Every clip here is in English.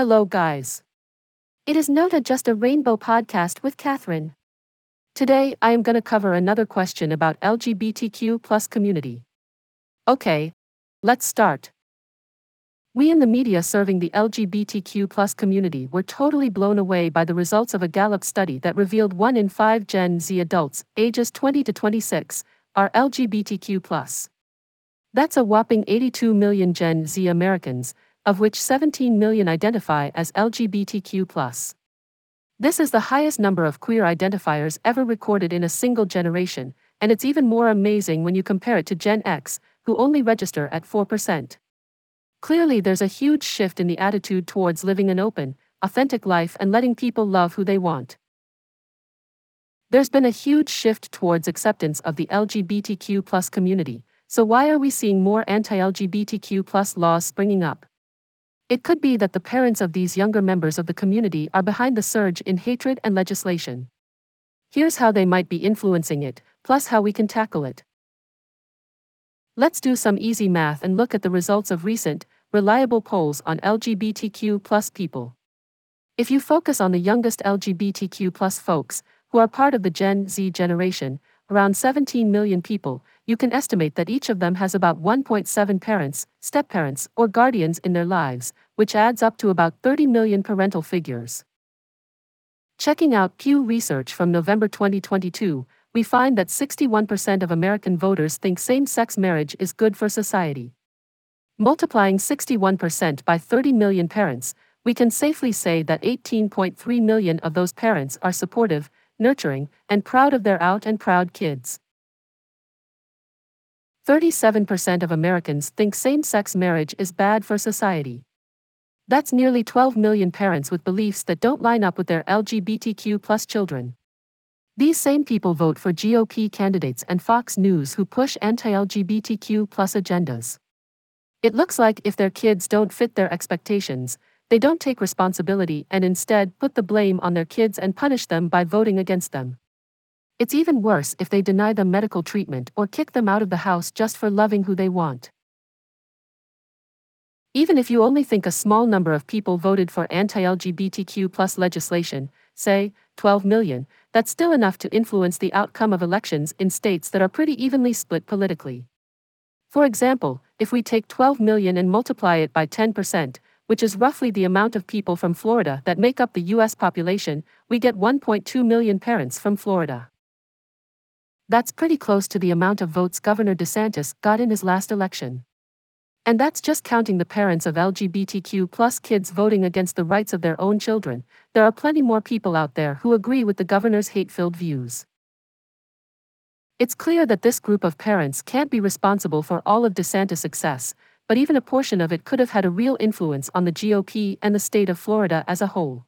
Hello, guys. It is Not Just a Rainbow podcast with Catherine. Today, I am going to cover another question about LGBTQ plus community. Okay, let's start. We in the media serving the LGBTQ plus community were totally blown away by the results of a Gallup study that revealed 1 in 5 Gen Z adults, ages 20 to 26, are LGBTQ plus. That's a whopping 82 million Gen Z Americans, of which 17 million identify as LGBTQ. This is the highest number of queer identifiers ever recorded in a single generation, and it's even more amazing when you compare it to Gen X, who only register at 4%. Clearly, there's a huge shift in the attitude towards living an open, authentic life and letting people love who they want. There's been a huge shift towards acceptance of the LGBTQ community, so why are we seeing more anti-LGBTQ laws springing up? It could be that the parents of these younger members of the community are behind the surge in hatred and legislation. Here's how they might be influencing it, plus how we can tackle it. Let's do some easy math and look at the results of recent, reliable polls on LGBTQ plus people. If you focus on the youngest LGBTQ plus folks, who are part of the Gen Z generation, around 17 million people, you can estimate that each of them has about 1.7 parents, step-parents, or guardians in their lives, which adds up to about 30 million parental figures. Checking out Pew Research from November 2022, we find that 61% of American voters think same sex marriage is good for society. Multiplying 61% by 30 million parents, we can safely say that 18.3 million of those parents are supportive, nurturing, and proud of their out and proud kids. 37% of Americans think same sex marriage is bad for society. That's nearly 12 million parents with beliefs that don't line up with their LGBTQ plus children. These same people vote for GOP candidates and Fox News who push anti LGBTQ plus agendas. It looks like if their kids don't fit their expectations, they don't take responsibility and instead put the blame on their kids and punish them by voting against them. It's even worse if they deny them medical treatment or kick them out of the house just for loving who they want. Even if you only think a small number of people voted for anti LGBTQ plus legislation, say, 12 million, that's still enough to influence the outcome of elections in states that are pretty evenly split politically. For example, if we take 12 million and multiply it by 10%, which is roughly the amount of people from Florida that make up the U.S. population, we get 1.2 million parents from Florida. That's pretty close to the amount of votes Governor DeSantis got in his last election. And that's just counting the parents of LGBTQ plus kids voting against the rights of their own children. There are plenty more people out there who agree with the governor's hate filled views. It's clear that this group of parents can't be responsible for all of DeSantis' success, but even a portion of it could have had a real influence on the GOP and the state of Florida as a whole.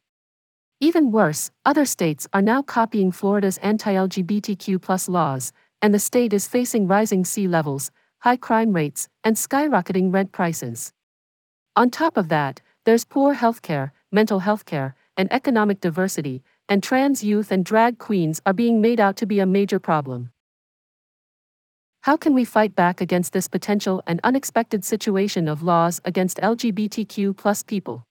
Even worse, other states are now copying Florida's anti LGBTQ laws, and the state is facing rising sea levels, high crime rates, and skyrocketing rent prices. On top of that, there's poor healthcare, mental health care, and economic diversity, and trans youth and drag queens are being made out to be a major problem. How can we fight back against this potential and unexpected situation of laws against LGBTQ plus people?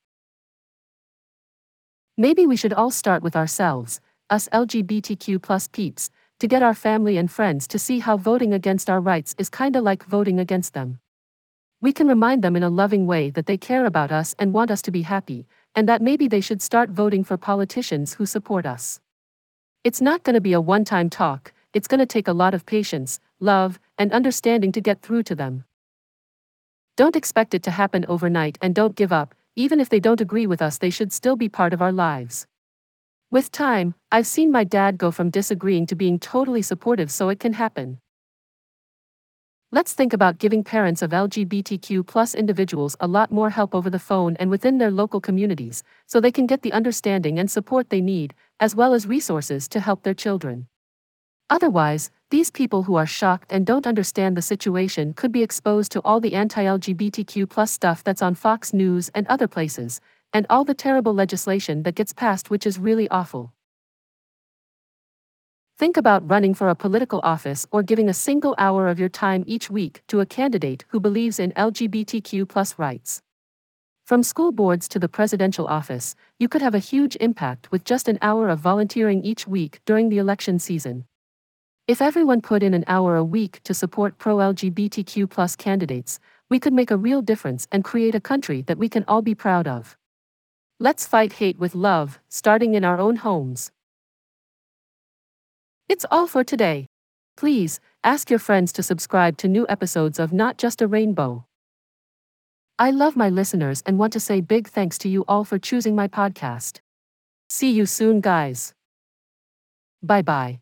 Maybe we should all start with ourselves, us LGBTQ plus peeps, to get our family and friends to see how voting against our rights is kinda like voting against them. We can remind them in a loving way that they care about us and want us to be happy, and that maybe they should start voting for politicians who support us. It's not gonna be a one time talk, it's gonna take a lot of patience, love, and understanding to get through to them. Don't expect it to happen overnight and don't give up, even if they don't agree with us, they should still be part of our lives. With time, I've seen my dad go from disagreeing to being totally supportive so it can happen. Let's think about giving parents of LGBTQ plus individuals a lot more help over the phone and within their local communities, so they can get the understanding and support they need, as well as resources to help their children. Otherwise, these people who are shocked and don't understand the situation could be exposed to all the anti-LGBTQ plus stuff that's on Fox News and other places, and all the terrible legislation that gets passed which is really awful. Think about running for a political office or giving a single hour of your time each week to a candidate who believes in LGBTQ plus rights. From school boards to the presidential office, you could have a huge impact with just an hour of volunteering each week during the election season. If everyone put in an hour a week to support pro LGBTQ candidates, we could make a real difference and create a country that we can all be proud of. Let's fight hate with love, starting in our own homes. It's all for today. Please, ask your friends to subscribe to new episodes of Not Just a Rainbow. I love my listeners and want to say big thanks to you all for choosing my podcast. See you soon, guys. Bye bye.